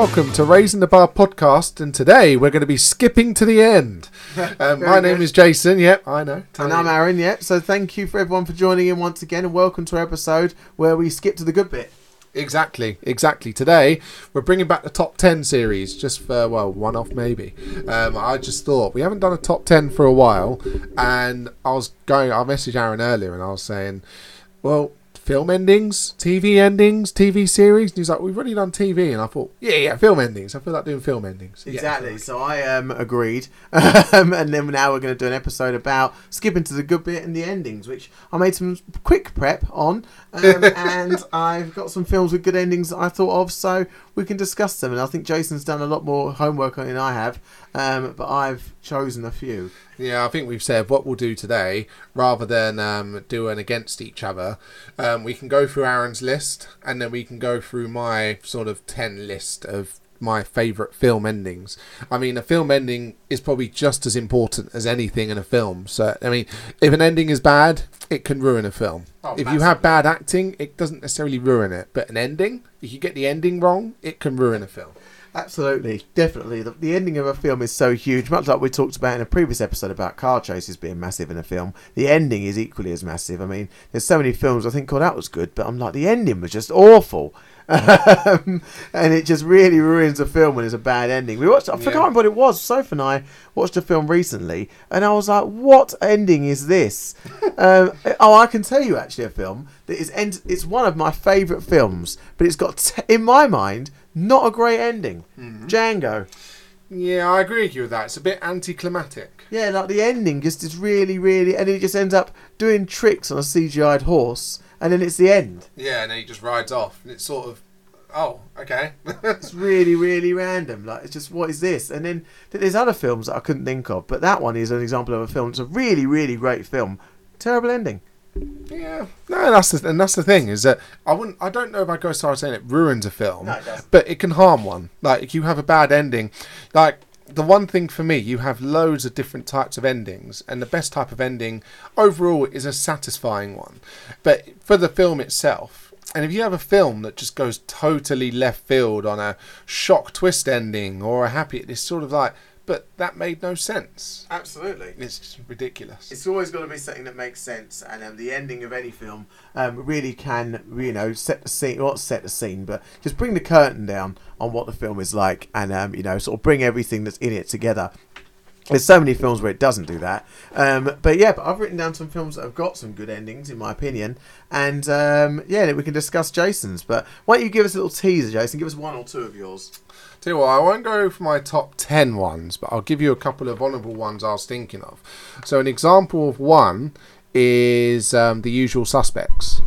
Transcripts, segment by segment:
Welcome to Raising the Bar podcast, and today we're going to be skipping to the end. Um, my name is Jason. Yep, I know. And I'm Aaron, Yep. So thank you for everyone for joining in once again, and welcome to our episode where we skip to the good bit. Exactly, exactly. Today we're bringing back the top ten series, just for well, one off maybe. Um, I just thought we haven't done a top ten for a while, and I was going. I messaged Aaron earlier, and I was saying, well. Film endings, TV endings, TV series. And he's like, "We've already done TV," and I thought, "Yeah, yeah, film endings. I feel like doing film endings." Yeah. Exactly. So I um, agreed, um, and then now we're going to do an episode about skipping to the good bit and the endings, which I made some quick prep on, um, and I've got some films with good endings that I thought of, so we can discuss them. And I think Jason's done a lot more homework on than I have, um, but I've chosen a few. Yeah, I think we've said what we'll do today, rather than um, doing against each other, um, we can go through Aaron's list, and then we can go through my sort of ten list of my favourite film endings. I mean, a film ending is probably just as important as anything in a film. So, I mean, if an ending is bad, it can ruin a film. Oh, if you have bad acting, it doesn't necessarily ruin it. But an ending, if you get the ending wrong, it can ruin a film. Absolutely, definitely. The, the ending of a film is so huge, much like we talked about in a previous episode about car chases being massive in a film. The ending is equally as massive. I mean, there's so many films I think, oh, that was good, but I'm like, the ending was just awful. Um, and it just really ruins a film when it's a bad ending. We watched, I Yeah. forgot what it was. Soph and I watched a film recently, and I was like, what ending is this? um, oh, I can tell you actually a film that is end- it's one of my favourite films, but it's got, t- in my mind, not a great ending. Mm-hmm. Django. Yeah, I agree with you with that. It's a bit anticlimactic. Yeah, like the ending just is really, really, and then it just ends up doing tricks on a CGI'd horse, and then it's the end. Yeah, and then he just rides off, and it's sort of, oh, okay. It's really, really random. Like it's just what is this? And then there's other films that I couldn't think of, but that one is an example of a film. It's a really, really great film. Terrible ending. Yeah, no, that's the, and that's the thing is that I wouldn't, I don't know if I go so far as saying it ruins a film, No, it but it can harm one. Like if you have a bad ending, like the one thing for me, you have loads of different types of endings, and the best type of ending overall is a satisfying one. But for the film itself, and if you have a film that just goes totally left field on a shock twist ending or a happy, it's sort of like, but that made no sense. Absolutely. It's ridiculous. It's always got to be something that makes sense, and um, the ending of any film um, really can, you know, set the scene. Not set the scene, but just bring the curtain down on what the film is like, and um, you know, sort of bring everything that's in it together. There's so many films where it doesn't do that, um, but yeah, but I've written down some films that have got some good endings, in my opinion, and um, yeah, we can discuss Jason's. But why don't you give us a little teaser, Jason? Give us one or two of yours. Tell you what, I won't go for my top 10 ones, but I'll give you a couple of honourable ones I was thinking of. So, an example of one is um, The Usual Suspects.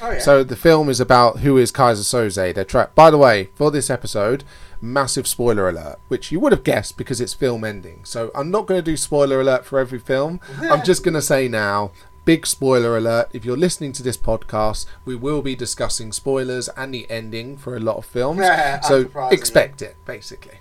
Oh yeah. So, the film is about who is Keyser Söze. They're trapped. By the way, for this episode, massive spoiler alert, which you would have guessed because it's film ending. So, I'm not going to do spoiler alert for every film. I'm just going to say now. Big spoiler alert. If you're listening to this podcast, we will be discussing spoilers and the ending for a lot of films. So expect it, basically.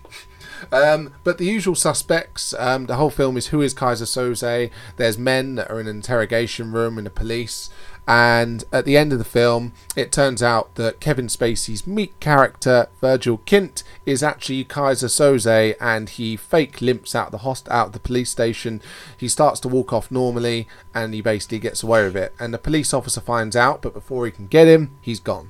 Um, but the usual suspects, um, the whole film is who is Keyser Söze. There's men that are in an interrogation room in the police. And at the end of the film, it turns out that Kevin Spacey's meat character, Verbal Kint, is actually Keyser Söze and he fake limps out the host- out the police station. He starts to walk off normally and he basically gets away with it. And the police officer finds out, but before he can get him, he's gone.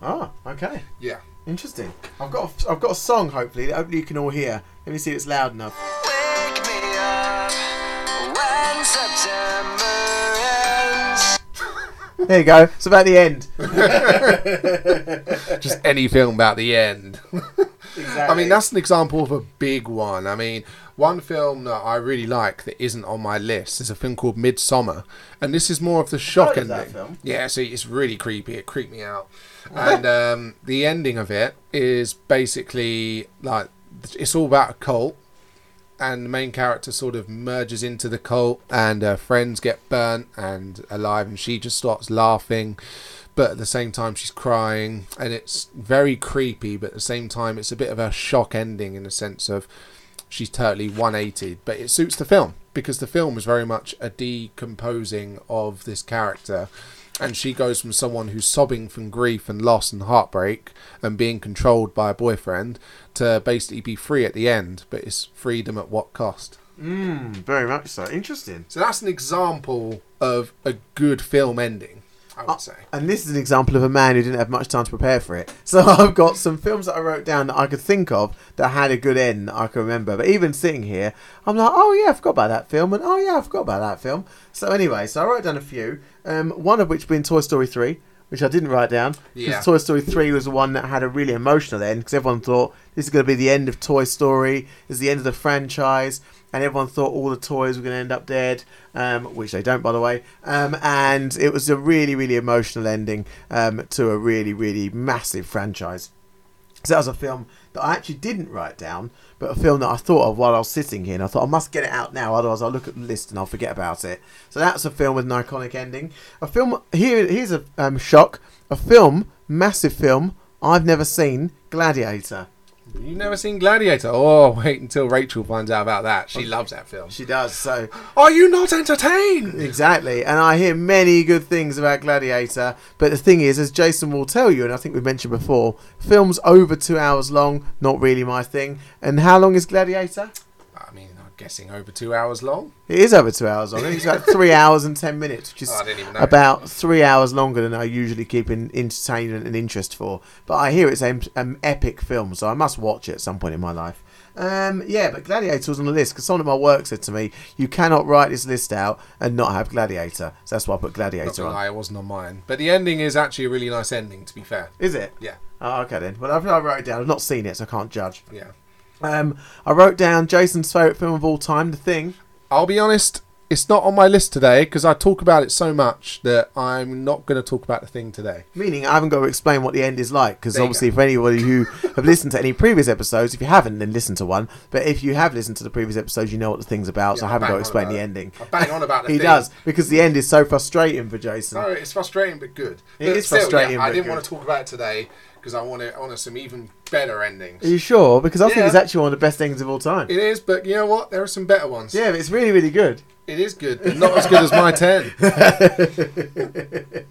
oh, okay. Yeah. Interesting. I've got a, I've got a song. Hopefully, hopefully you can all hear. Let me see if it's loud enough. Wake me up when September ends. There you go. It's about the end. Just any film about the end. Exactly. I mean, that's an example of a big one. I mean, one film that I really like that isn't on my list is a film called Midsommar, and this is more of the shock that ending. film. Yeah, so it's really creepy. It creeped me out, and um, the ending of it is basically like it's all about a cult. And the main character sort of merges into the cult, and her friends get burnt and alive, and she just starts laughing but at the same time she's crying and it's very creepy but at the same time it's a bit of a shock ending in the sense of she's totally 180 but it suits the film because the film is very much a decomposing of this character and she goes from someone who's sobbing from grief and loss and heartbreak and being controlled by a boyfriend to basically be free at the end, but it's freedom at what cost? Mm, very much so. Interesting. So that's an example of a good film ending, I would say. And this is an example of a man who didn't have much time to prepare for it. So I've got some films that I wrote down that I could think of that had a good end that I can remember. But even sitting here, I'm like, oh yeah, I forgot about that film, and oh yeah, I forgot about that film. So anyway, so I wrote down a few. Um, one of which being Toy Story three, which I didn't write down because Yeah. Toy Story three was the one that had a really emotional end because everyone thought this is going to be the end of Toy Story, this is the end of the franchise. And everyone thought all the toys were going to end up dead, um, which they don't, by the way. Um, and it was a really, really emotional ending um, to a really, really massive franchise. So that was a film that I actually didn't write down, but a film that I thought of while I was sitting here, and I thought I must get it out now, otherwise I'll look at the list and I'll forget about it. So that's a film with an iconic ending. A film here. Here's a um, shock. A film, massive film I've never seen. Gladiator. You've never seen Gladiator? Oh, wait until Rachel finds out about that. She loves that film. She does so. Are you not entertained? Exactly, and I hear many good things about Gladiator. But the thing is, as Jason will tell you, and I think we've mentioned before, films over two hours long, not really my thing. And how long is Gladiator? I mean, guessing over two hours long. It is over two hours long. I think it's about three hours and ten minutes, which is Oh, I didn't even know. about three hours longer than I usually keep in entertainment and interest for. But I hear it's an um, epic film, so I must watch it at some point in my life. Um, yeah, but Gladiator was on the list because someone at my work said to me, "You cannot write this list out and not have Gladiator." So that's why I put Gladiator gonna on. lie, it wasn't on mine. But the ending is actually a really nice ending, to be fair. Is it? Yeah, Oh, okay then. Well, I've, I wrote it down. I've not seen it, so I can't judge. yeah. Um, I wrote down Jason's favourite film of all time, The Thing. I'll be honest, it's not on my list today because I talk about it so much that I'm not going to talk about the thing today. Meaning, I haven't got to explain what the end is like because obviously, for anybody who have listened to any previous episodes, if you haven't, then listen to one. But if you have listened to the previous episodes, you know what the thing's about. so Yeah, I haven't got to explain the it. ending. I bang on about the he thing. does because the end is so frustrating for Jason. No, it's frustrating but good. It But is still, frustrating, Yeah, I didn't good. want to talk about it today because I want to, want some even better endings. Are you sure? Because I think it's actually one of the best endings of all time. It is, but you know what? There are some better ones. Yeah, but it's really, really good. It is good, but not as good as my ten.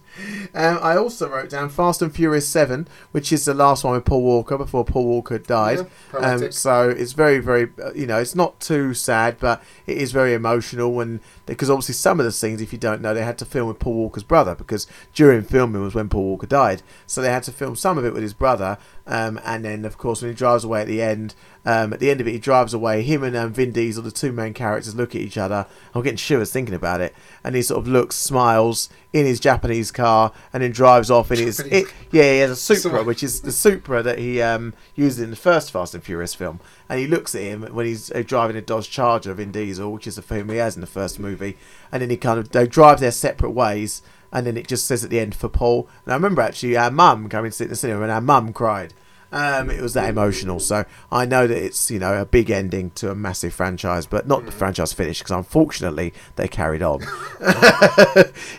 Um, I also wrote down Fast and Furious 7, which is the last one with Paul Walker before Paul Walker died. Yeah, um, so it's very, very, uh, you know, it's not too sad, but it is very emotional. And because obviously some of the scenes, if you don't know, they had to film with Paul Walker's brother because during filming was when Paul Walker died. So they had to film some of it with his brother. Um, and then, of course, when he drives away at the end, um, at the end of it, he drives away. Him and um, Vin Diesel, the two main characters, look at each other. I'm getting shivers thinking about it. And he sort of looks, smiles in his Japanese car, and then drives off in his. It, yeah, he has a Supra, which is the Supra that he um, used in the first Fast and Furious film. And he looks at him when he's uh, driving a Dodge Charger, Vin Diesel, which is the film he has in the first movie. And then he kind of they drive their separate ways. And then it just says at the end for Paul. And I remember actually our mum coming to sit in the cinema, and our mum cried. Um, it was that emotional. So I know that it's you know a big ending to a massive franchise, but not the franchise finished because unfortunately they carried on.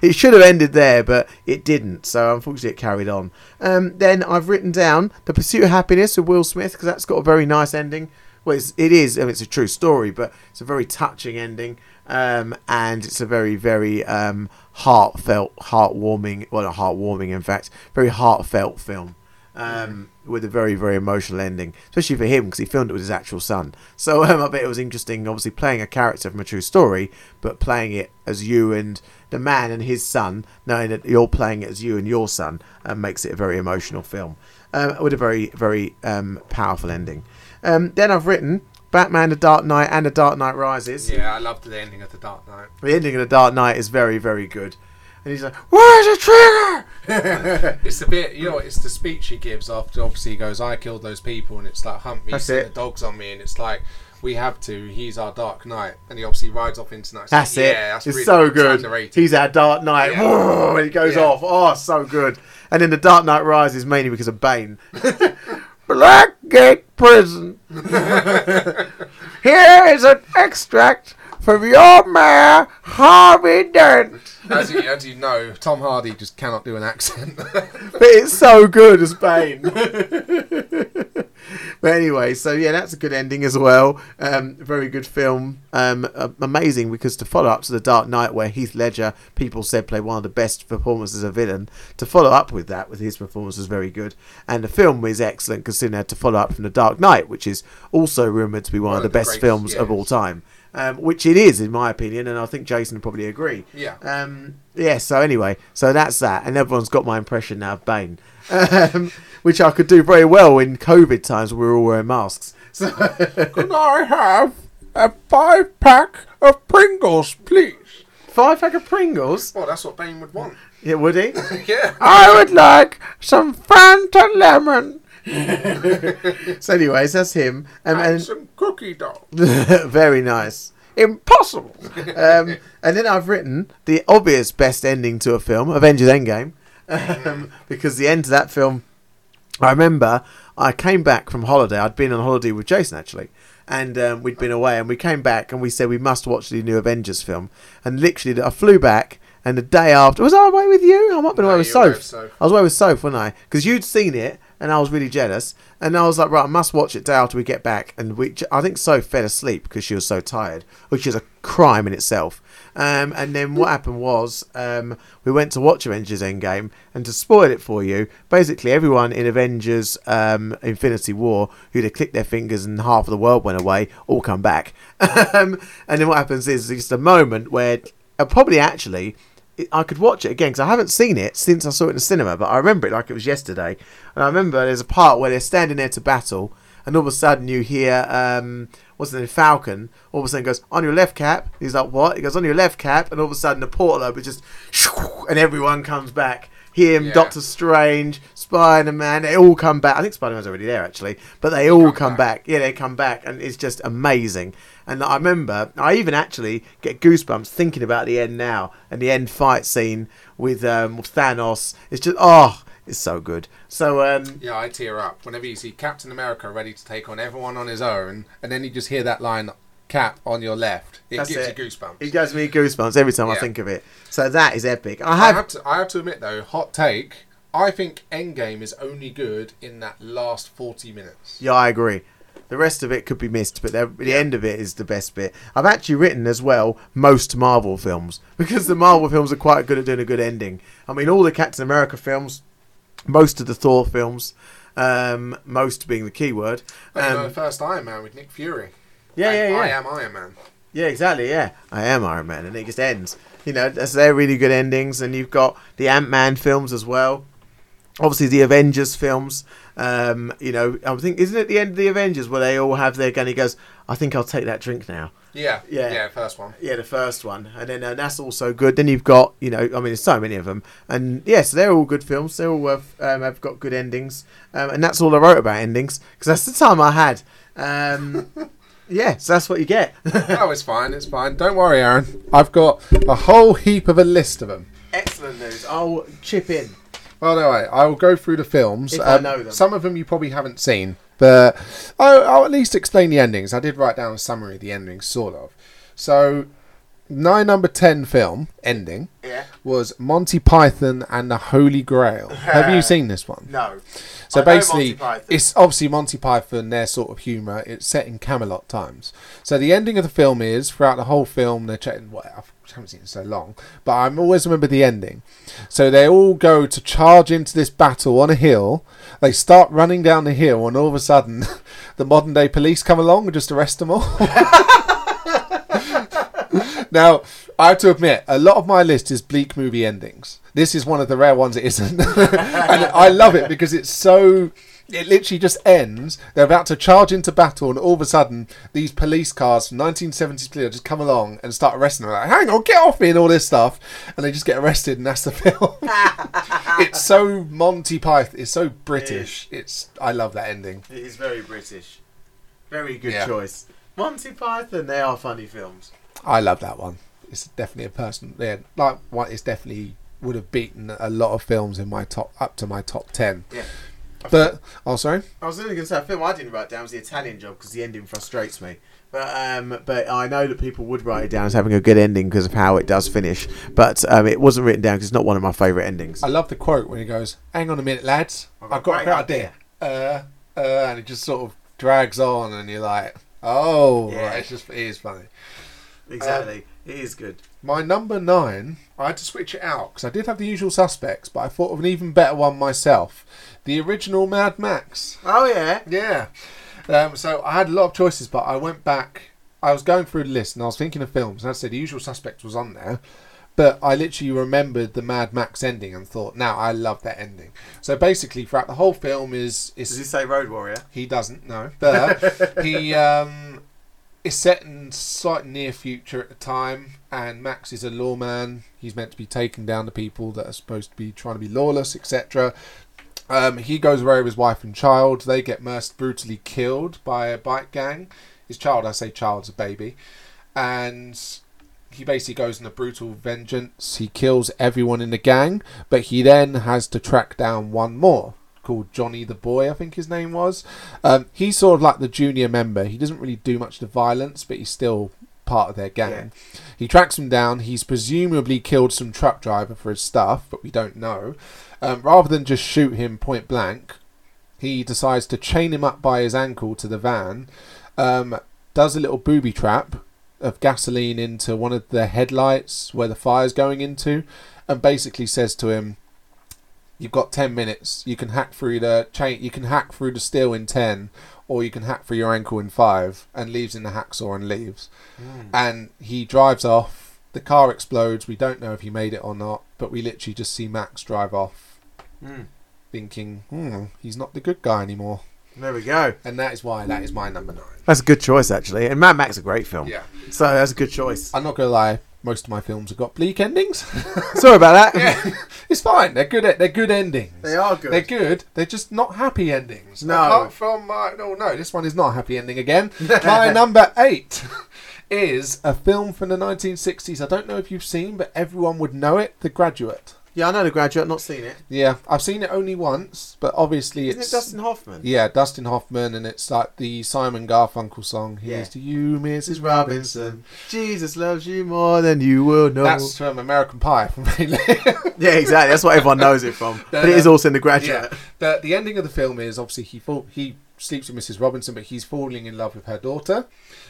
it should have ended there, but it didn't. So unfortunately it carried on. Um, then I've written down the Pursuit of Happiness with Will Smith because that's got a very nice ending. Well, it's, it is. I mean, it's a true story, but it's a very touching ending, um, and it's a very, very um, heartfelt, heartwarming. Well, not heartwarming, in fact, very heartfelt film um, with a very, very emotional ending, especially for him because he filmed it with his actual son. So um, I bet it was interesting, obviously playing a character from a true story, but playing it as you and the man and his son, knowing that you're playing it as you and your son, um, makes it a very emotional film um, with a very, very powerful ending. Then I've written Batman: The Dark Knight and The Dark Knight Rises. Yeah, I loved the ending of the Dark Knight. The ending of The Dark Knight is very, very good. And he's like, "Where's the trigger?" It's the bit, you know, it's the speech he gives after. Obviously, he goes, "I killed those people," and it's like, "Hunt me, That's it. the dogs on me," and it's like, "We have to." He's our Dark Knight, and he obviously rides off into night. That's it. Yeah, that's it's really- so good. He's our Dark Knight. Yeah. Whoa, and he goes Yeah. off. Oh, so good. And then the Dark Knight Rises mainly because of Bane. Blackgate Prison. Here is an extract from your mayor, Harvey Dent. as, you, as you know, Tom Hardy just cannot do an accent. But it's so good as Bane. but anyway, so yeah, that's a good ending as well. Um, very good film. Um, uh, amazing because to follow up to The Dark Knight, where Heath Ledger, people said played one of the best performances of a villain, to follow up with that with his performance was very good. And the film is excellent considering they had to follow up from The Dark Knight, which is also rumored to be one, of the, best greatest, films of all time. Um, which it is, in my opinion, and I think Jason would probably agree. Yeah. Um, yeah. So anyway, so that's that, and everyone's got my impression now of Bane, um, which I could do very well in COVID times. We were all wearing masks. So Can I have a five pack of Pringles, please? five pack of Pringles. Well, that's what Bane would want. Yeah, would he? yeah. I would like some Fanta lemon. so, anyways, that's him. Um, and some cookie dough. very nice. Impossible. um, and then I've written the obvious best ending to a film, Avengers Endgame, um, because the end to that film. I remember I came back from holiday. I'd been on holiday with Jason actually, and um, we'd been away, and we came back and we said we must watch the new Avengers film. And literally, I flew back, and the day after, was I away with you? I might have been No, away with you away with Soph. I was away with Soph, wasn't I? Because you'd seen it, and I was really jealous. And I was like, right, I must watch it day after we get back. And we, I think Soph fell asleep because she was so tired, which is a crime in itself. Um, and then what happened was um, we went to watch Avengers Endgame, and to spoil it for you, basically everyone in Avengers um, Infinity War who'd have clicked their fingers and half of the world went away, all come back. um, and then what happens is just a moment where uh, probably actually I could watch it again because I haven't seen it since I saw it in the cinema, but I remember it like it was yesterday. And I remember there's a part where they're standing there to battle, and all of a sudden you hear, um, what's the name, Falcon, all of a sudden goes, on your left cap. He's like, what? He goes, on your left cap, and all of a sudden the portal opens, just, and everyone comes back. Him, Yeah. Doctor Strange, Spider Man, they all come back. I think Spider Man's already there actually, but they all come come back. back. Yeah, they come back, and it's just amazing. And I remember, I even actually get goosebumps thinking about the end now and the end fight scene with um, Thanos. It's just, oh, it's so good. So, um, Yeah, I tear up whenever you see Captain America ready to take on everyone on his own, and then you just hear that line, "Cap on your left." It That's gives it. you goosebumps. it gives me goosebumps every time I think of it. So that is epic. I I have, have to, I have to admit though, hot take. I think Endgame is only good in that last forty minutes. yeah, I agree. The rest of it could be missed, but the, the end of it is the best bit. I've actually written as well most Marvel films because the Marvel films are quite good at doing a good ending. I mean, all the Captain America films, most of the Thor films, um, most being the key word. Um, the first Iron Man with Nick Fury. Yeah, yeah, yeah. I am Iron Man. Yeah, exactly. Yeah, I am Iron Man, and it just ends. You know, that's they're really good endings, and you've got the Ant Man films as well. Obviously, the Avengers films. Um, you know, I think isn't it the end of the Avengers where they all have their gun? He goes, "I think I'll take that drink now." Yeah, Yeah. yeah, first one. Yeah, the first one, and then uh, that's also good. Then you've got, you know, I mean, there's so many of them, and yes, they're all good films. They're all have, um, have got good endings, um, and that's all I wrote about endings because that's the time I had. Um, yeah, so that's what you get. oh, it's fine, it's fine. Don't worry, Aaron. I've got a whole heap of a list of them. Excellent news. I'll chip in. Well, no, I, I will go through the films. If I Um, know them. Some of them you probably haven't seen, but I'll, I'll at least explain the endings. I did write down a summary of the endings, sort of. So, my number 10 film, ending, Yeah. was Monty Python and the Holy Grail. Have you seen this one? No. So I basically, it's obviously Monty Python, their sort of humour. It's set in Camelot times. So the ending of the film is throughout the whole film they're chatting. What I haven't seen it so long, but I always remember the ending. So they all go to charge into this battle on a hill. They start running down the hill, and all of a sudden, the modern day police come along and just arrest them all. Now, I have to admit, a lot of my list is bleak movie endings. This is one of the rare ones it isn't. and I love it because it's so. It literally just ends. They're about to charge into battle, and all of a sudden, these police cars from 1970s Clear just come along and start arresting them. Like, hang on, get off me, and all this stuff. And they just get arrested, and that's the film. it's so Monty Python. It's so British. It's. I love that ending. It is very British. Very good Yeah. choice. Monty Python, they are funny films. I love that one. It's definitely a person. Yeah, like what it's definitely would have beaten a lot of films in my top up to my top ten. Yeah. But oh, sorry. I was only going to say a film I didn't write down was the Italian Job because the ending frustrates me. But um, but I know that people would write it down as having a good ending because of how it does finish. But um, it wasn't written down because it's not one of my favourite endings. I love the quote when he goes, "Hang on a minute, lads, I've got, a great idea." Uh, uh, and it just sort of drags on, and you're like, oh, Yeah. it's just it is funny. Exactly. It is good. My number nine, I had to switch it out because I did have the usual suspects, but I thought of an even better one myself. The original Mad Max. Oh yeah. Yeah. Um, so I had a lot of choices, but I went back. I was going through the list and I was thinking of films, and I said the usual suspects was on there. But I literally remembered the Mad Max ending and thought, now I love that ending. So basically, throughout the whole film is is Does he say Road Warrior? he doesn't know, but he um, is set in slight near future at the time, and Max is a lawman. He's meant to be taking down the people that are supposed to be trying to be lawless, etc. Um, he goes away with his wife and child. They get most brutally killed by a bike gang. His child, I say child's a baby, and he basically goes on a brutal vengeance. He kills everyone in the gang, but he then has to track down one more called Johnny the Boy, I think his name was. Um, he's sort of like the junior member. He doesn't really do much of the violence, but he's still part of their gang. He tracks him down. He's presumably killed some truck driver for his stuff, but we don't know. Um, rather than just shoot him point blank, he decides to chain him up by his ankle to the van, um, does a little booby trap of gasoline into one of the headlights where the fire's going into, and basically says to him, "You've got ten minutes. You can hack through the chain. You can hack through the steel in ten, or you can hack through your ankle in five. And leaves in the hacksaw and leaves. And he drives off. The car explodes. We don't know if he made it or not, but we literally just see Max drive off, Mm. thinking, "Hmm, he's not the good guy anymore." There we go. And that is why that is my number nine. That's a good choice actually. And Mad Max is a great film. Yeah. So that's a good choice. I'm not gonna lie. Most of my films have got bleak endings. Sorry about that. yeah, it's fine. They're good. They're good endings. They are good. They're good. They're just not happy endings. No. Apart from uh, no, no. This one is not a happy ending again. My number eight is a film from the 1960s. I don't know if you've seen, but everyone would know it. The Graduate. Yeah, I know The Graduate. Not seen it. Yeah, I've seen it only once, but obviously Isn't it's it Dustin Hoffman? yeah Dustin Hoffman, and it's like the Simon Garfunkel song. Yeah. Here's to you, Mrs. Robinson. Jesus loves you more than you will know. That's from American Pie. Really. yeah, exactly. That's what everyone knows it from. But it is also in The Graduate. Yeah, but the ending of the film is obviously he fall, he sleeps with Mrs. Robinson, but he's falling in love with her daughter.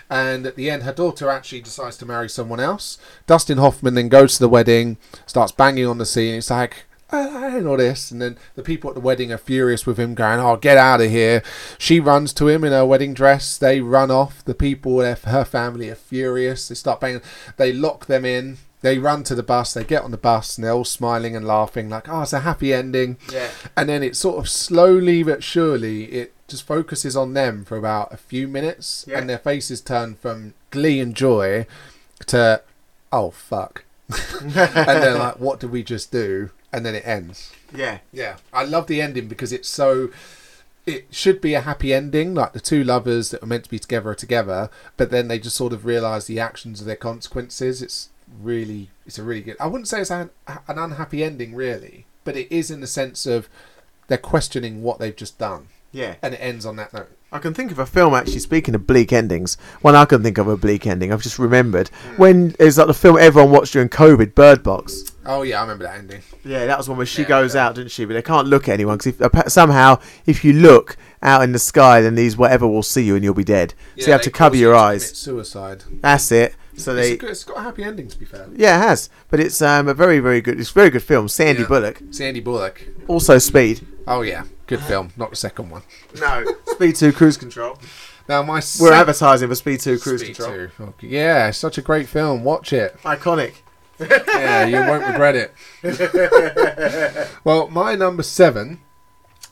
And at the end, her daughter actually decides to marry someone else. Dustin Hoffman then goes to the wedding, starts banging on the scene. It's like, I don't know this. And then the people at the wedding are furious with him, going, Oh, get out of here. She runs to him in her wedding dress. They run off. The people, her family, are furious. They start banging. They lock them in. They run to the bus. They get on the bus and they're all smiling and laughing, like, Oh, it's a happy ending Yeah. and then it sort of slowly but surely it just focuses on them for about a few minutes Yeah. and their faces turn from glee and joy to oh fuck. And they're like what did we just do? And then it ends. Yeah. yeah. I love the ending because it's so it should be a happy ending like the two lovers that are meant to be together are together but then they just sort of realize the actions of their consequences. It's really it's a really good i wouldn't say it's an, an unhappy ending really but it is in the sense of they're questioning what they've just done Yeah. and it ends on that note I can think of a film actually. Speaking of bleak endings, one I can think of a bleak ending. I've just remembered when it's like the film everyone watched during COVID, Bird Box. oh yeah i remember that ending Yeah, that was one where she Yeah, goes okay. out, didn't she? But they can't look at anyone because if, somehow, if you look out in the sky, then these whatever will see you and you'll be dead. so you have to cover your eyes. suicide That's it. So it's, they, a good, it's got a happy ending to be fair yeah, it has. But it's um, a very, very good. It's a very good film. Sandy Yeah. Bullock, sandy bullock also Speed. oh yeah good film not the second one No, Speed Two Cruise Control. now my We're sec- advertising for Speed Two Cruise Speed Control. 2. Okay. Yeah, such a great film. Watch it. Iconic. Yeah, you won't regret it. well, my number seven.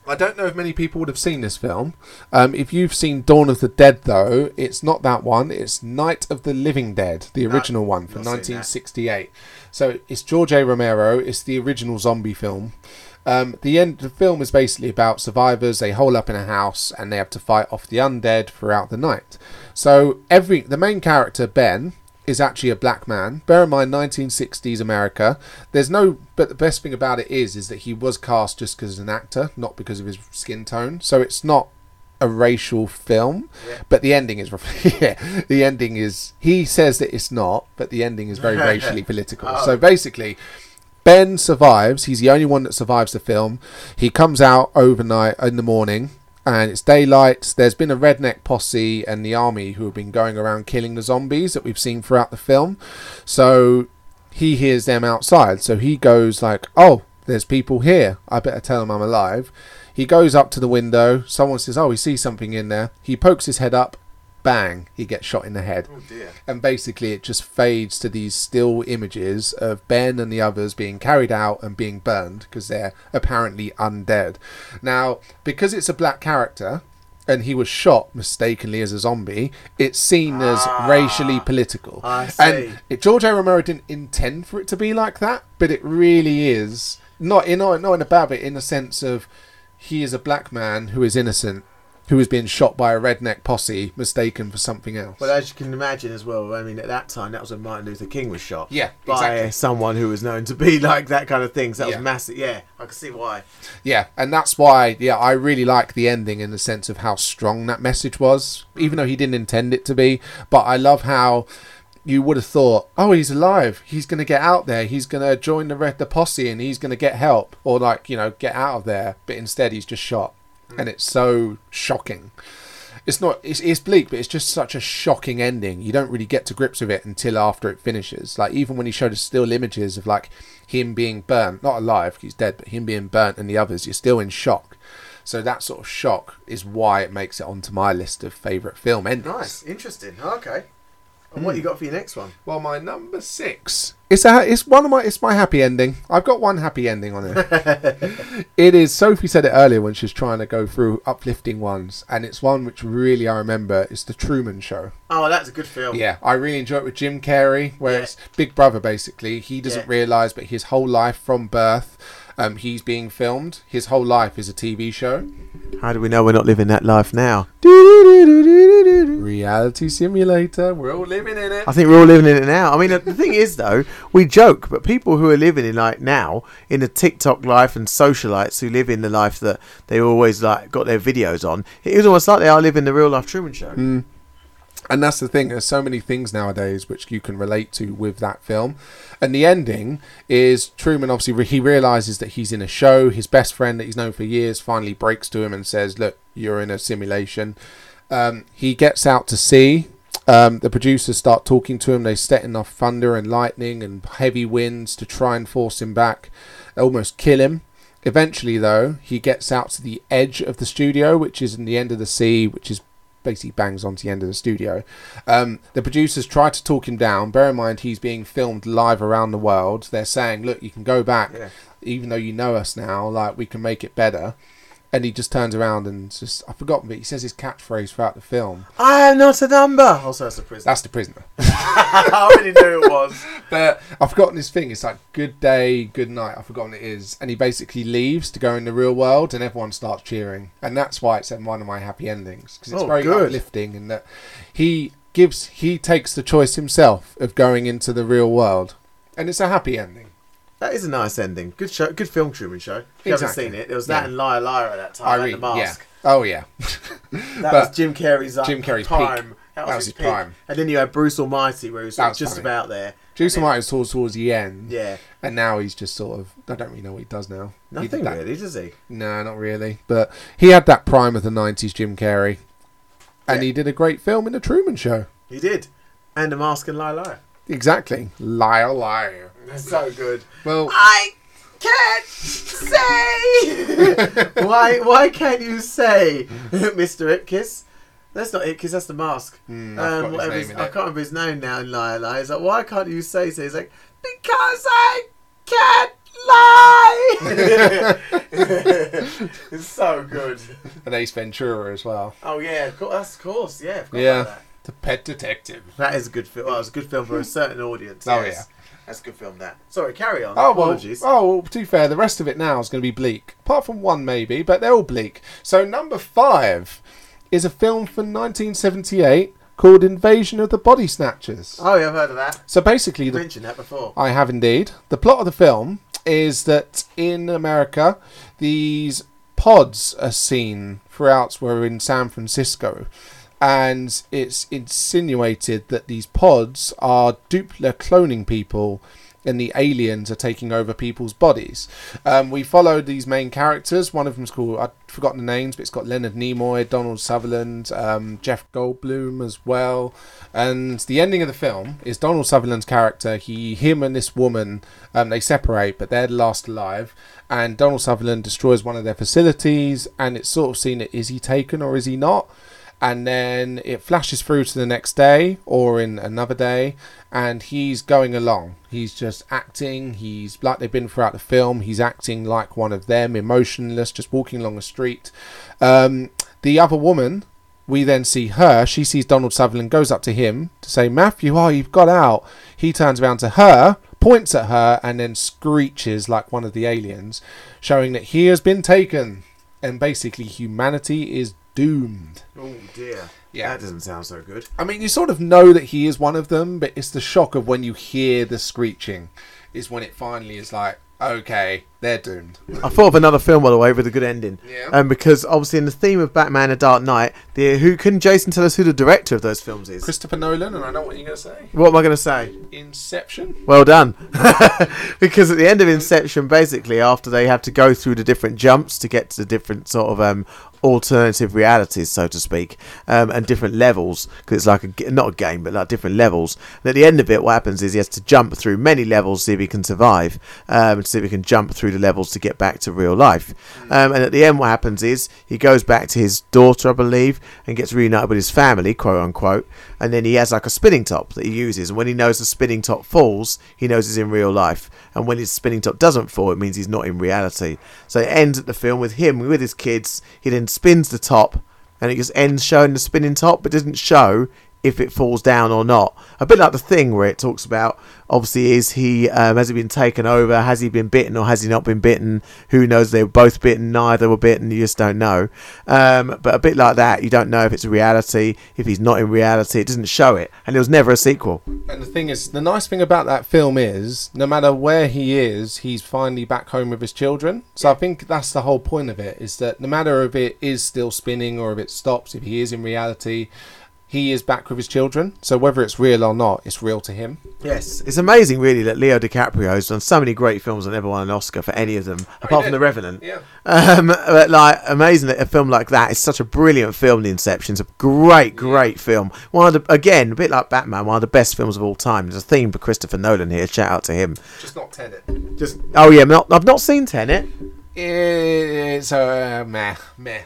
I don't know if many people would have seen this film. Um, if you've seen Dawn of the Dead, though, it's not that one. It's Night of the Living Dead, the original one from not seen that. 1968. So it's George A. Romero. It's the original zombie film. Um, the end. of The film is basically about survivors. They hole up in a house and they have to fight off the undead throughout the night. So every the main character Ben is actually a black man. Bear in mind, 1960s America. There's no, but the best thing about it is, is that he was cast just because an actor, not because of his skin tone. So it's not a racial film, but the ending is, yeah, the ending is. He says that it's not, but the ending is very racially political. So basically. Ben survives. He's the only one that survives the film. He comes out overnight in the morning and it's daylight. There's been a redneck posse and the army who have been going around killing the zombies that we've seen throughout the film. So he hears them outside. So he goes like, "Oh, there's people here. I better tell them I'm alive." He goes up to the window. Someone says, "Oh, he sees something in there." He pokes his head up. Bang! He gets shot in the head Oh dear. and basically it just fades to these still images of Ben and the others being carried out and being burned because they're apparently undead. Now, because it's a black character and he was shot mistakenly as a zombie, it's seen as ah, racially political. I see. And it, George A. Romero didn't intend for it to be like that, but it really is not in not, not in a bad bit in the sense of he is a black man who is innocent. Who has been shot by a redneck posse, mistaken for something else? Well, as you can imagine as well, I mean, at that time, that was when Martin Luther King was shot. Yeah, by exactly. someone who was known to be like that kind of thing. So that Yeah. was massive. Yeah, I can see why. Yeah, and that's why, yeah, I really like the ending in the sense of how strong that message was, even though he didn't intend it to be. But I love how you would have thought, oh, he's alive. He's going to get out there. He's going to join the red the posse and he's going to get help or like you know get out of there. But instead, he's just shot, and it's so shocking. It's not. It's, it's bleak, but it's just such a shocking ending. You don't really get to grips with it until after it finishes. Like even when he showed us still images of like him being burnt, not alive, he's dead, but him being burnt and the others, you're still in shock. So that sort of shock is why it makes it onto my list of favourite film endings. Nice, interesting. Okay. And what hmm. you got for your next one? Well, my number six. It's a, it's one of my, it's my happy ending. I've got one happy ending on it. it is. Sophie said it earlier when she was trying to go through uplifting ones, and it's one which really I remember. It's the Truman Show. Oh, that's a good film. Yeah, I really enjoy it with Jim Carrey, where Yeah. it's Big Brother basically. He doesn't Yeah. realise, but his whole life from birth, um, he's being filmed. His whole life is a TV show. How do we know we're not living that life now? Reality simulator. We're all living in it. I think we're all living in it now. I mean, the thing is, though, we joke, but people who are living in like now in the TikTok life and socialites who live in the life that they always like got their videos on, it is almost like they are living the real life Truman Show. And that's the thing. There's so many things nowadays which you can relate to with that film. And the ending is Truman. Obviously, he realizes that he's in a show. His best friend that he's known for years finally breaks to him and says, "Look, you're in a simulation." Um, he gets out to sea. Um, the producers start talking to him. They set enough thunder and lightning and heavy winds to try and force him back, almost kill him. Eventually, though, he gets out to the edge of the studio, which is in the end of the sea, which is basically bangs onto the end of the studio. Um, the producers try to talk him down. Bear in mind, he's being filmed live around the world. They're saying, "Look, you can go back, Yeah. even though you know us now. Like we can make it better." And he just turns around and just I've forgotten, but he says his catchphrase throughout the film. I am not a number. Also, that's the prison. That's the prisoner. I already knew it was. But I've forgotten his thing. It's like good day, good night. I've forgotten it is. And he basically leaves to go in the real world, and everyone starts cheering. And that's why it's one of my happy endings because it's Oh, very good. uplifting and that he gives, he takes the choice himself of going into the real world, and it's a happy ending. That is a nice ending. Good show. Good film, Truman Show. If you Exactly. haven't seen it, there was that Yeah. and Liar Liar at that time. I and the mask. yeah. Oh yeah. That But was Jim Carrey's uh, Jim Carrey's prime. peak. That was, his, prime. And then you had Bruce Almighty, where he was, was just funny. about there. Juice And and was towards towards the end. Yeah. And now he's just sort of. I don't really know what he does now. He did Nothing that- really, does he? No, not really. But he had that prime of the '90s, Jim Carrey, and Yeah. he did a great film in the Truman Show. He did. And the mask and Liar Liar. Exactly. Liar, liar. That's so good. Well, I can't say. why? Why can't you say, Mr. Ipkiss? That's not Ipkiss. That's the mask. Hmm, I've got um, his whatever name in I it. can't remember his name now in Liar Liar. He's like, why can't you say so? He's like, because I can't lie. it's so good. and Ace Ventura as well. Oh yeah, of course, that's of course. Yeah, I forgot Yeah. about that. The Pet Detective. That is a good film. Well, it's a good film for a certain audience. Oh, yes. That's a good film. That. Sorry, carry on. Oh well, Apologies. oh well, to be fair, the rest of it now is going to be bleak. Apart from one maybe, but they're all bleak. So number five is a film from 1978 called Invasion of the Body Snatchers. Oh, yeah, I've heard of that. So basically, You the mentioned that before. I have indeed. The plot of the film is that in America, these pods are seen throughout. We're in San Francisco, and it's insinuated that these pods are duplicate cloning people and the aliens are taking over people's bodies. Um, we followed these main characters. One of them's called I've forgotten the names, but it's got Leonard Nimoy, Donald Sutherland, um, Jeff Goldblum as well. And the ending of the film is Donald Sutherland's character. He, him, and this woman, um, they separate, but they're last alive. And Donald Sutherland destroys one of their facilities, and it's sort of seen it is he taken or is he not? And then it flashes through to the next day or in another day and he's going along. He's just acting. He's like they've been throughout the film he's acting like one of them emotionless just walking along the street. Um, the other woman we then see her. She sees donald sutherland goes up to him to say matthew oh you've got out. He turns around to her points at her and then screeches like one of the aliens showing that he has been taken. And basically humanity is doomed Oh dear. Yeah. That doesn't sound so good. I mean, you sort of know that he is one of them, but it's the shock of when you hear the screeching, is when it finally is like, okay, they're doomed. I thought of another film, by the way, with a good ending. Yeah. Um, because obviously, in the theme of Batman: and Dark Knight, the who can Jason tell us who the director of those films is? Christopher Nolan, and I know what you're going to say. What am I going to say? Inception. Well done. because at the end of Inception, basically, after they have to go through the different jumps to get to the different sort of um, alternative realities, so to speak, um, and different levels, because it's like a not a game, but like different levels. And at the end of it, what happens is he has to jump through many levels to see if he can survive, um, to see if he can jump through the levels to get back to real life. Um, and at the end, what happens is he goes back to his daughter, I believe, and gets reunited with his family, quote unquote. And then he has like a spinning top that he uses. And when he knows the spinning top falls, he knows he's in real life. And when his spinning top doesn't fall, it means he's not in reality. So it ends at the film with him with his kids. He then spins the top, and it just ends showing the spinning top, but doesn't show if it falls down or not. A bit like the thing where it talks about obviously is he um, has he been taken over, has he been bitten or has he not been bitten? Who knows? They were both bitten, neither were bitten. You just don't know. Um, but a bit like that, you don't know if it's a reality, if he's not in reality. It doesn't show it, and there was never a sequel. And the thing is, the nice thing about that film is, no matter where he is, he's finally back home with his children. So I think that's the whole point of it, is that no matter if it is still spinning or if it stops, if he is in reality, he is back with his children. So whether it's real or not, it's real to him. Yes, it's amazing, really, that Leo DiCaprio has done so many great films and never won an Oscar for any of them, apart from did. The Revenant. Yeah. Um, but like amazing that a film like that is such a brilliant film. The Inception is a great, great film. One of the again, a bit like Batman, one of the best films of all time. There's a theme for Christopher Nolan here. Shout out to him. Just not Tenet. Just oh yeah, not, I've not seen Tenet. It's uh, meh, meh.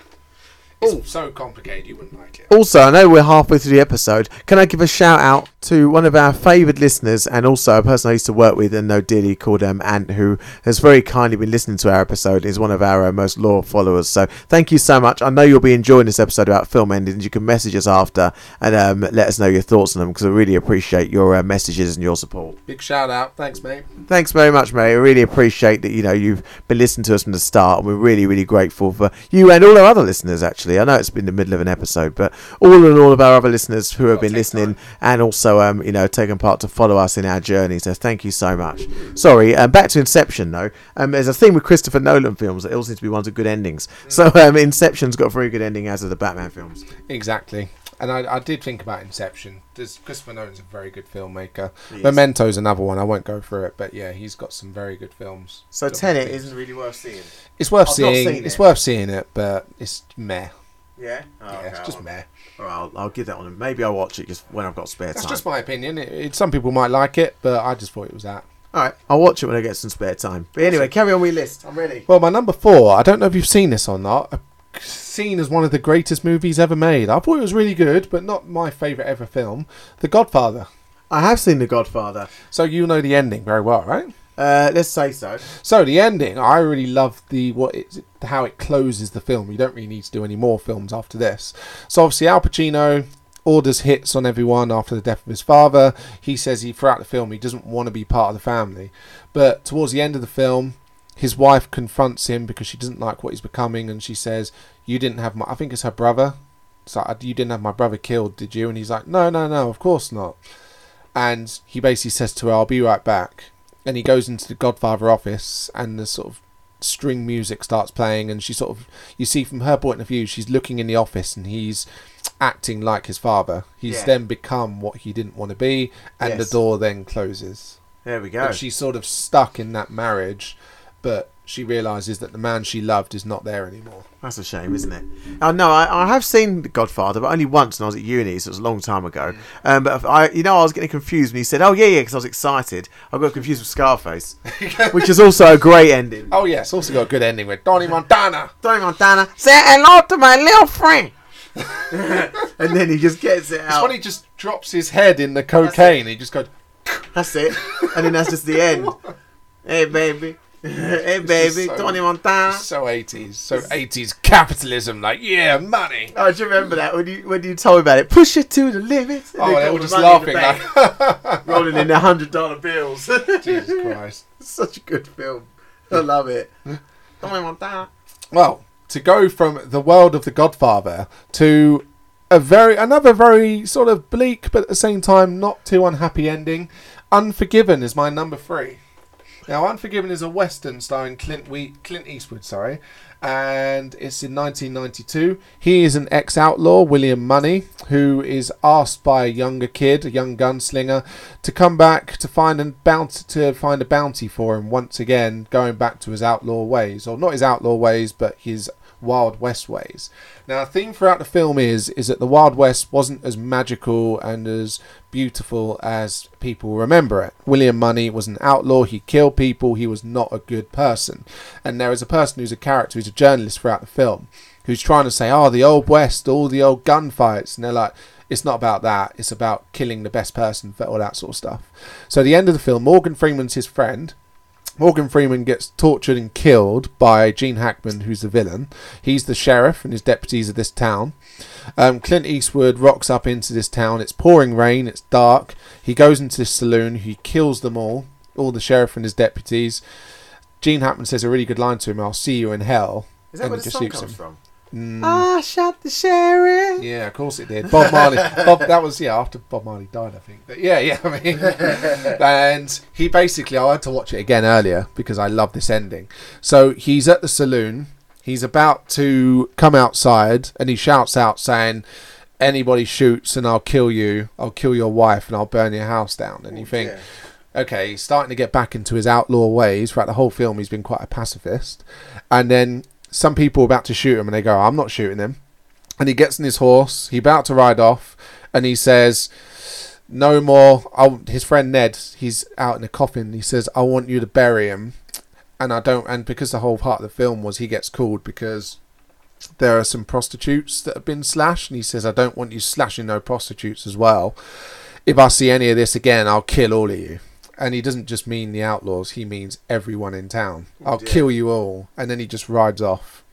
It's so complicated you wouldn't like it. Also, I know we're halfway through the episode. Can I give a shout out to one of our favoured listeners and also a person I used to work with and know dearly called um, Ant, who has very kindly been listening to our episode, is one of our uh, most loyal followers. So thank you so much. I know you'll be enjoying this episode about film endings. You can message us after and um, let us know your thoughts on them because I really appreciate your uh, messages and your support. Big shout out. Thanks, mate. Thanks very much, mate. I really appreciate that. You know, you've been listening to us from the start, and we're really, really grateful for you and all our other listeners. Actually, I know it's been the middle of an episode, but all and all of our other listeners who have been listening and also, um, you know, taken part to follow us in our journey. So thank you so much. Sorry, um, back to Inception though. Um, there's a theme with Christopher Nolan films that all seem to be ones with good endings. So um, Inception's got a very good ending, as of the Batman films. Exactly. And I, I did think about Inception. There's, Christopher Nolan's a very good filmmaker. Memento's another one. I won't go through it, but yeah, he's got some very good films. So Tenet isn't really worth seeing. It's worth I've not seeing. seen It's it. worth seeing it, but it's meh. Yeah, oh, yeah, it's just meh. All right, I'll, I'll give that one. Maybe I'll watch it just when I've got spare That's time. That's just my opinion. It, it, some people might like it, but I just thought it was that. All right, I'll watch it when I get some spare time. But anyway, carry on with your list. I'm ready. Well, my number four. I don't know if you've seen this or not. uh, Seen as one of the greatest movies ever made. I thought it was really good, but not my favourite ever film. The Godfather. I have seen The Godfather. So you know the ending very well, right? Uh, let's say so. So the ending, I really love the what it, how it closes the film. You don't really need to do any more films after this. So obviously Al Pacino orders hits on everyone after the death of his father. He says he throughout the film he doesn't want to be part of the family, but towards the end of the film, his wife confronts him because she doesn't like what he's becoming, and she says, "You didn't have my." I think it's her brother. So you didn't have my brother killed, did you? And he's like, "No, no, no, of course not." And he basically says to her, "I'll be right back." And he goes into the Godfather office, and the sort of string music starts playing, and she sort of you see from her point of view, she's looking in the office, and he's acting like his father. He's Yeah. then become what he didn't want to be, and Yes. the door then closes. There we go. And she's sort of stuck in that marriage, but she realizes that the man she loved is not there anymore. That's a shame, isn't it? Oh no, I, I have seen The Godfather, but only once when I was at uni, so it was a long time ago. Um, but I, you know, I was getting confused when he said, "Oh yeah, yeah," because I was excited. I got confused with Scarface, which is also a great ending. Oh yes, also got a good ending with Donnie Montana. Tony Montana, say hello to my little friend. and then he just gets it It's out. when he just drops his head in the cocaine. He just goes. That's it. And then that's just the end. Hey baby, hey baby, so- Tony Montana. So 80s, so 80s capitalism, like yeah, money. Oh, do you remember that when you when you told me about it? Push it to the limit. Oh, they all were just laughing like, rolling in the hundred dollar bills. Jesus Christ. Such a good film. I love it. Tony Montana. Well, to go from the world of The Godfather to a very another very sort of bleak but at the same time not too unhappy ending. Unforgiven is my number three. Now, Unforgiven is a western starring Clint we- Clint Eastwood, sorry, and it's in 1992. He is an ex-outlaw, William Munny, who is asked by a younger kid, a young gunslinger, to come back to find a bounty to find a bounty for him once again, going back to his outlaw ways, or not his outlaw ways, but his Wild West ways. Now, the theme throughout the film is is that the Wild West wasn't as magical and as beautiful as people remember it. William Munny was an outlaw. He killed people. He was not a good person. And there is a person who's a character, who's a journalist throughout the film, who's trying to say, "Oh, the old West, all the old gunfights," and they're like. It's not about that. It's about killing the best person for all that sort of stuff. So, at the end of the film, Morgan Freeman's his friend, Morgan Freeman gets tortured and killed by Gene Hackman, who's the villain. He's the sheriff and his deputies of this town. Um, Clint Eastwood rocks up into this town. It's pouring rain. It's dark. He goes into this saloon. He kills them all, all the sheriff and his deputies. Gene Hackman says a really good line to him. I'll see you in hell. Is that and where the song comes him. from? Mm, I shot the sheriff. yeah, of course it did. Bob Marley. Bob, that was yeah after Bob Marley died, I think. But yeah, yeah. I mean, and he basically I had to watch it again earlier because I love this ending. So he's at the saloon. He's about to come outside, and he shouts out saying, "Anybody shoots, and I'll kill you. I'll kill your wife, and I'll burn your house down." And you think, yeah. okay, he's starting to get back into his outlaw ways. Throughout the whole film, he's been quite a pacifist. And then some people about to shoot him, and they go, "I'm not shooting him." And he gets on his horse. He's about to ride off, and he says, "No more." I'll, his friend Ned, he's out in a coffin. He says, "I want you to bury him." And I don't. And because the whole part of the film was he gets called because there are some prostitutes that have been slashed, and he says, "I don't want you slashing no prostitutes as well. If I see any of this again, I'll kill all of you." And he doesn't just mean the outlaws; he means everyone in town. I'll kill you all, and then he just rides off.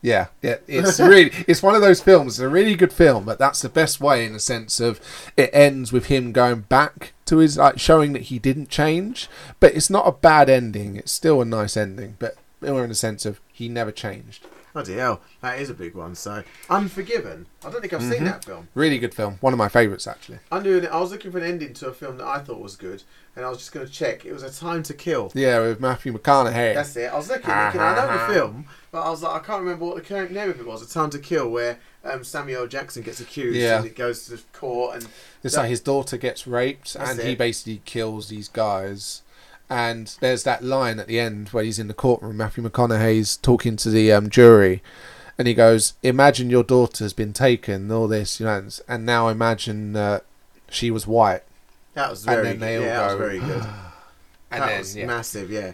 Yeah, yeah, it's really it's one of those films. It's a really good film, but that's the best way in the sense of it ends with him going back to his like showing that he didn't change. But it's not a bad ending. It's still a nice ending, but more in the sense of he never changed. Bloody hell, that is a big one. So, Unforgiven. I don't think I've seen that film. Really good film. One of my favourites actually. I it. I was looking for an ending to a film that I thought was good, and I was just going to check. It was A Time to Kill. Yeah, with Matthew McConaughey. That's it. I was looking, looking. I know the film, but I was like, I can't remember what the current name of it was. A Time to Kill, where um, Samuel Jackson gets accused, Yeah. and it goes to the court, and It's like his daughter gets raped, That's and he it. basically kills these guys. And there's that line at the end where he's in the courtroom. Matthew McConaughey's talking to the um, jury, and he goes, "Imagine your daughter's been taken, all this, you know, and now imagine uh, she was white." that was very good. Yeah, that was very good. And that then was yeah, massive. Yeah.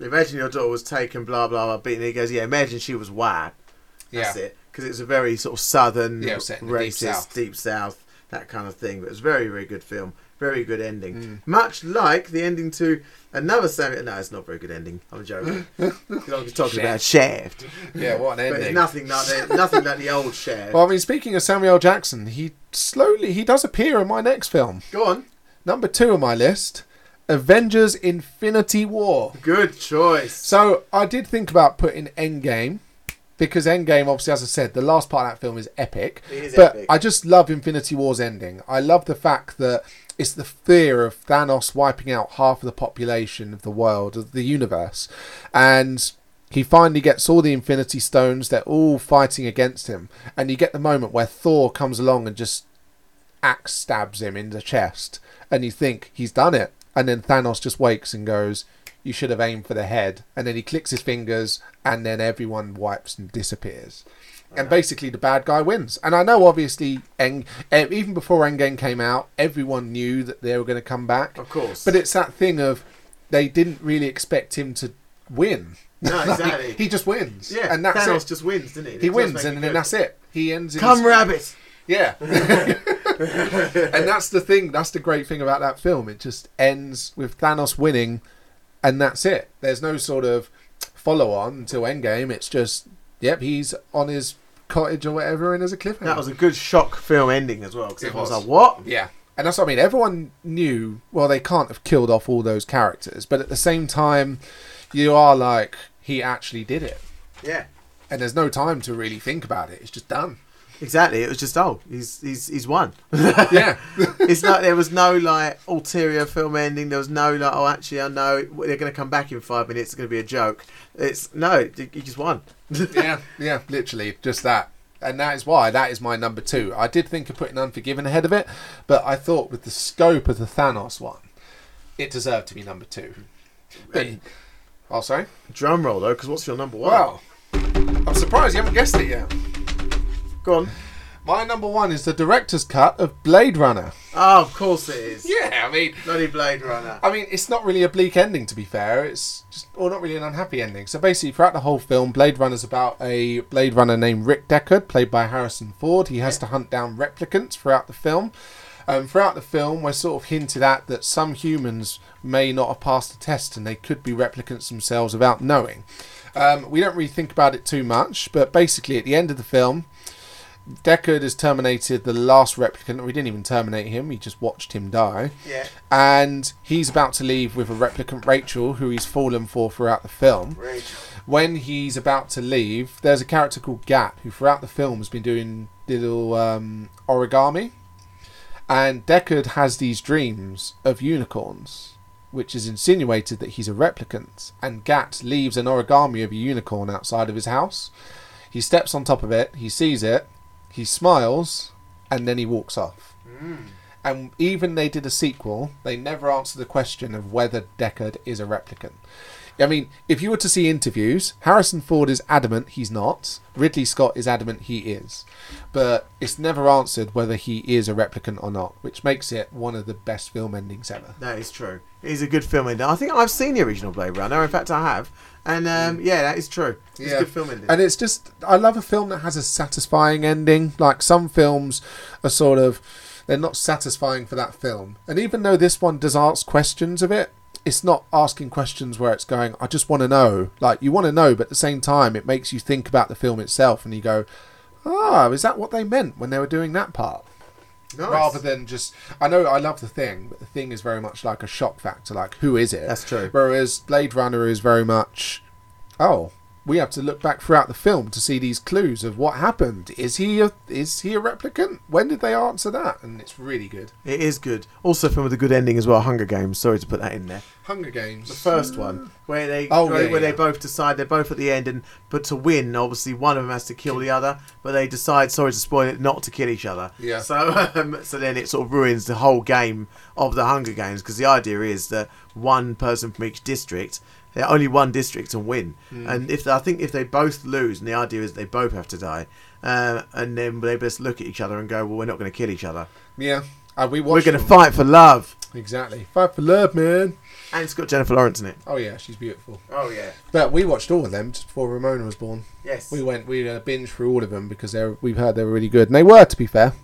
Imagine your daughter was taken, blah blah blah. Beaten. He goes, yeah. Imagine she was white. That's yeah, it. Because it's a very sort of southern, Yeah, it was set in the deep racist, south. deep south, that kind of thing. But it was a very, very good film. Very good ending. Mm. Much like the ending to another Samuel. No, it's not a very good ending. I'm joking. 'Cause I was talking about Shaft. yeah. What an But ending! nothing like the, nothing like the old Shaft. Well, I mean, speaking of Samuel Jackson, he slowly he does appear in my next film, Go on. number two on my list, Avengers: Infinity War. Good choice. So I did think about putting Endgame because Endgame, obviously, as I said, the last part of that film is epic. It is but epic. I just love Infinity War's ending. I love the fact that it's the fear of Thanos wiping out half of the population of the world, of the universe, and he finally gets all the Infinity Stones. They're all fighting against him, and you get the moment where Thor comes along and just axe stabs him in the chest, and you think he's done it. and then Thanos just wakes and goes, "You should have aimed for the head," and then he clicks his fingers, and then everyone wipes and disappears. And basically, the bad guy wins. And I know, obviously, End, eh, even before Endgame came out, everyone knew that they were going to come back. Of course. But it's that thing of they didn't really expect him to win. No, Like, exactly. he just wins. yeah, and that's Thanos it. just wins, doesn't he? he wins, and then that's it. He ends. In Come, his- rabbit. Yeah. and that's the thing. That's the great thing about that film. It just ends with Thanos winning, and that's it. There's no sort of follow on until Endgame. It's just, yep, he's on his cottage or whatever, and there's a cliffhanger. That was a good shock film ending as well. Because It was was. like, "What?" Yeah. And that's what I mean. Everyone knew, well, they can't have killed off all those characters, but at the same time, you are like, he actually did it. Yeah. And there's no time to really think about it. It's just done. Exactly. It was just oh, he's he's he's won. Yeah. it's like there was no like ulterior film ending. There was no like oh actually I know they're going to come back in five minutes. It's going to be a joke. It's no, you just won. yeah, yeah, literally, just that. And that is why that is my number two. I did think of putting Unforgiven ahead of it, but I thought with the scope of the Thanos one, it deserved to be number two. But, oh, sorry. Drum roll though, because what's your number one? Well, I'm surprised you haven't guessed it yet. Go on. My number one is the director's cut of Blade Runner. Oh, of course it is. Yeah, I mean, Bloody Blade Runner. I mean, it's not really a bleak ending, to be fair. It's just, or not really an unhappy ending. So basically, throughout the whole film, Blade Runner's about a Blade Runner named Rick Deckard, played by Harrison Ford. He has to hunt down replicants throughout the film. Um, throughout the film, we're sort of hinted at that some humans may not have passed the test and they could be replicants themselves without knowing. Um, we don't really think about it too much, but basically, at the end of the film, Deckard has terminated the last replicant. We didn't even terminate him, we just watched him die Yeah. and he's about to leave with a replicant Rachel, who he's fallen for throughout the film. Rachel. When he's about to leave, there's a character called Gaff, who throughout the film has been doing little um, origami, and Deckard has these dreams of unicorns, which is insinuated that he's a replicant. And Gaff leaves an origami of a unicorn outside of his house. He steps on top of it, he sees it, he smiles, and then he walks off. Mm. And even they did a sequel, they never answered the question of whether Deckard is a replicant. I mean, if you were to see interviews, Harrison Ford is adamant he's not. Ridley Scott is adamant he is. But it's never answered whether he is a replicant or not, which makes it one of the best film endings ever. That is true. It is a good film ending. I think I've seen the original Blade Runner. In fact, I have. And um, yeah, that is true. It's a good film ending. And it's just, I love a film that has a satisfying ending. Like some films are sort of, they're not satisfying for that film. And even though this one does ask questions of it, it's not asking questions where it's going, I just want to know. Like, you want to know, but at the same time, it makes you think about the film itself and you go, ah, is that what they meant when they were doing that part? Nice. Rather than just, I know I love the thing, but the thing is very much like a shock factor. Like, who is it? That's true. Whereas Blade Runner is very much, oh, we have to look back throughout the film to see these clues of what happened. Is he a is he a replicant? When did they answer that? And it's really good. It is good. Also, film with a good ending as well. Hunger Games. Sorry to put that in there. Hunger Games. The first one, where they Oh, where, yeah, where they both decide they're both at the end, and but to win, obviously one of them has to kill the other, but they decide, sorry to spoil it, not to kill each other. Yeah. So um, so then it sort of ruins the whole game of the Hunger Games because the idea is that one person from each district. They're only one district and win, Hmm. and if I think if they both lose, and the idea is they both have to die, uh, and then they just look at each other and go, "Well, we're not going to kill each other. Yeah. Uh, we We're going to fight for love." Exactly. Fight for love, man. And it's got Jennifer Lawrence in it. Oh yeah, she's beautiful. Oh yeah. But we watched all of them just before Ramona was born. Yes. We went, we uh, binged through all of them because they're, we've heard they were really good, and they were, to be fair.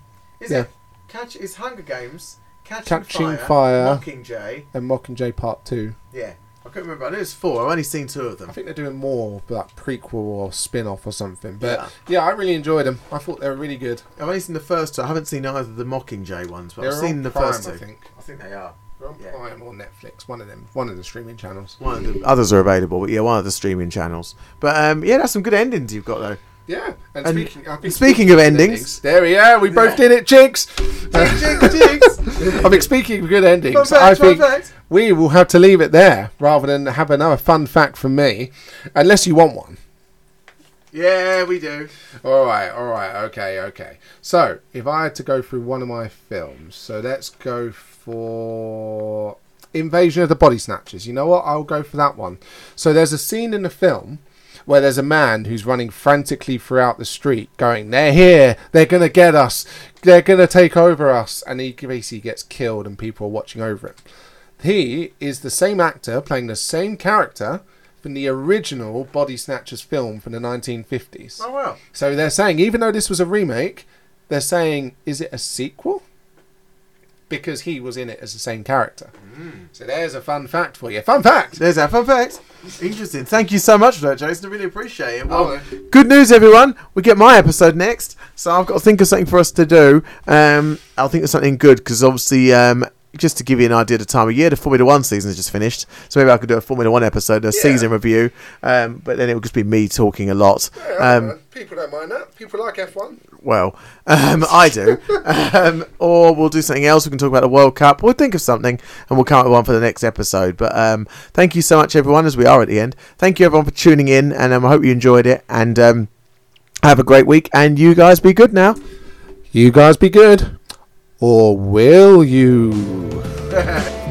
Is Yeah. it Catch? is Hunger Games. Catching, Catching Fire. Fire. Mockingjay. And Mockingjay Part Two. Yeah. I couldn't remember. I know it's four. I've only seen two of them. I think they're doing more like prequel or spin off or something. But Yeah. yeah. I really enjoyed them. I thought they were really good. I've only seen the first two. I haven't seen either of the Mockingjay ones, but They're I've seen the Prime, first two. I think. I think they are. They're on Yeah. Prime or Netflix. One of them. One of the streaming channels. One of the others are available, but yeah, one of the streaming channels. But um, yeah, that's some good endings you've got though. Yeah. And, And speaking, I think speaking of good endings- there we are. We both Yeah. did it, chicks. Jinx, jinx. I think speaking of good endings, fact, I think fact. we will have to leave it there rather than have another fun fact from me, unless you want one. Yeah, we do. All right, all right, okay, okay. So, if I had to go through one of my films, so let's go for Invasion of the Body Snatchers. You know what? I'll go for that one. So there's a scene in the film where there's a man who's running frantically throughout the street, going, "They're here! They're gonna get us! They're gonna take over us!" And he basically gets killed, and people are watching over him. He is the same actor playing the same character from the original Body Snatchers film from the 1950s. Oh well. So they're saying, even though this was a remake, they're saying, is it a sequel? Because he was in it as the same character. So there's a fun fact for you. Fun fact! There's our fun fact. Interesting. Thank you so much for that, Jason. I really appreciate it. Well, Oh, good news, everyone. We get my episode next, so I've got to think of something for us to do. Um, I'll think of something good because obviously, um, just to give you an idea of the time of year, the Formula One season has just finished, so maybe I could do a Formula One episode, a season review. Um, but then it would just be me talking a lot. Um, people don't mind that. People like F1. well, um, I do. um, or we'll do something else. We can talk about the World Cup. We'll think of something and we'll come up with one for the next episode. But um, thank you so much, everyone, as we are at the end. Thank you, everyone, for tuning in. And um, I hope you enjoyed it. And um, have a great week. And you guys be good now. You guys be good. Or will you?